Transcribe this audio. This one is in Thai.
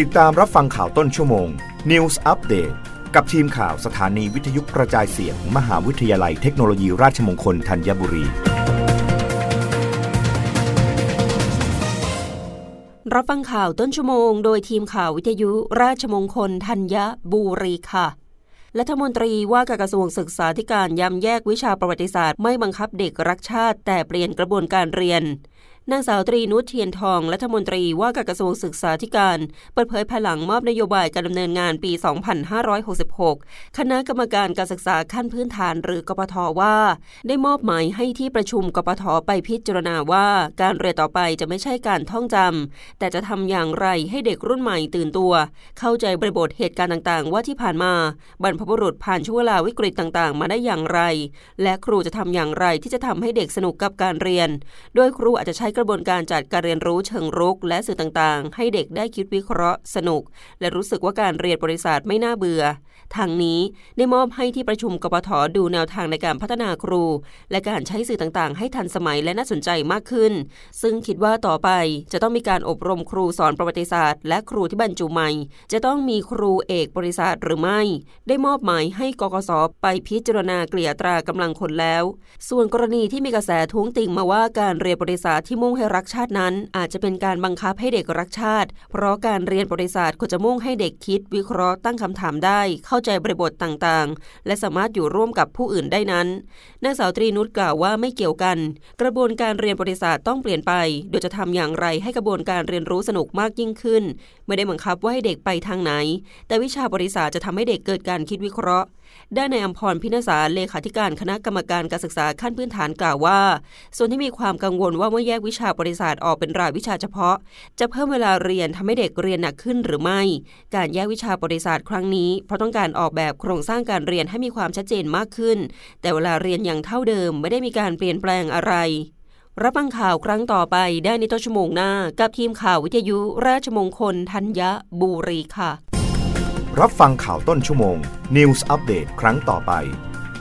ติดตามรับฟังข่าวต้นชั่วโมง News Update กับทีมข่าวสถานีวิทยุกระจายเสียงมหาวิทยาลัยเทคโนโลยีราชมงคลธัญบุรี รับฟังข่าวต้นชั่วโมง โดยทีมข่าววิทยุราชมงคลธัญบุรีค่ะรัฐมนตรีว่าการกระทรวงศึกษาธิการย้ำแยกวิชาประวัติศาสตร์ไม่บังคับเด็กรักชาติ แต่เปลี่ยนกระบวนการเรียน นางสาวตรีนุชเทียนทองรัฐมนตรีว่าการกระทรวงศึกษาธิการ เปิดเผยภายหลังมอบนโยบายการดำเนินงานปี 2566 คณะกรรมการการศึกษาขั้นพื้นฐานหรือกปทว่า ได้มอบหมายให้ที่ประชุมกปทไปพิจารณาว่าการเรียนต่อไปจะไม่ใช่การท่องจำแต่จะทำอย่างไรให้เด็กรุ่นใหม่ตื่นตัว เข้าใจบริบทเหตุการณ์ต่างๆ ว่าที่ผ่านมาบรรพบุรุษผ่านช่วงเวลาวิกฤตต่างๆ มาได้อย่างไร และครูจะทำอย่างไรที่จะทำให้เด็กสนุกกับการเรียน โดยครูอาจจะใช้กระบวนการจัดการเรียนรู้เชิงรุก และสื่อต่างๆ ให้เด็กได้คิดวิเคราะห์ สนุก และรู้สึกว่าการเรียนบริษัทไม่น่าเบื่อ ทางนี้ได้มอบให้ที่ประชุมกปทดูแนวทางในการพัฒนาครู และการใช้สื่อต่างๆ ให้ทันสมัยและน่าสนใจมากขึ้น ซึ่งคิดว่าต่อไปจะต้องมีการอบรมครูสอนประวัติศาสตร์ และครูที่บรรจุใหม่ จะต้องมีครูเอกบริษัทหรือไม่ ได้มอบหมายให้กกศไปพิจารณาเกลี่ยตรากำลังคนแล้ว ส่วนกรณีที่มีกระแสท้วงติงมาว่าการเรียนบริษัทที่มุ่งให้รักชาตินั้น อาจจะเป็นการบังคับให้เด็กรักชาติ เพราะการเรียนบริษัทควรจะมุ่งให้เด็กคิด วิเคราะห์ตั้งคำถามได้ เข้าใจบริบทต่างๆ และสามารถอยู่ร่วมกับผู้อื่นได้นั้นนางสาวตรีนุชกล่าวว่าไม่เกี่ยวกัน กระบวนการเรียนบริษัทต้องเปลี่ยนไป โดยจะทำอย่างไรให้กระบวนการเรียนรู้สนุกมากยิ่งขึ้น ไม่ได้บังคับว่าให้เด็กไปทางไหน แต่วิชาบริษัทจะทำให้เด็กเกิดการคิดวิเคราะห์ด้านในอัมพรพินาศาเลขาธิการคณะกรรมการการศึกษาขั้นพื้นฐานกล่าวว่า ส่วนที่มีความกังวลว่าเมื่อแยกวิวิชาบริษัทออกเป็นรายวิชาเฉพาะ จะเพิ่มเวลาเรียนทำให้เด็กเรียนหนักขึ้นหรือไม่ การแยกวิชาบริษัทครั้งนี้ เพราะต้องการออกแบบโครงสร้างการเรียนให้มีความชัดเจนมากขึ้น แต่เวลาเรียนอย่างเท่าเดิมไม่ได้มีการเปลี่ยนแปลงอะไร รับฟังข่าวครั้งต่อไปได้ในต้นชั่วโมงหน้า กับทีมข่าววิทยุ ราชมงคลธัญบุรีค่ะ รับฟังข่าวต้นชั่วโมง News อัปเดตครั้งต่อไป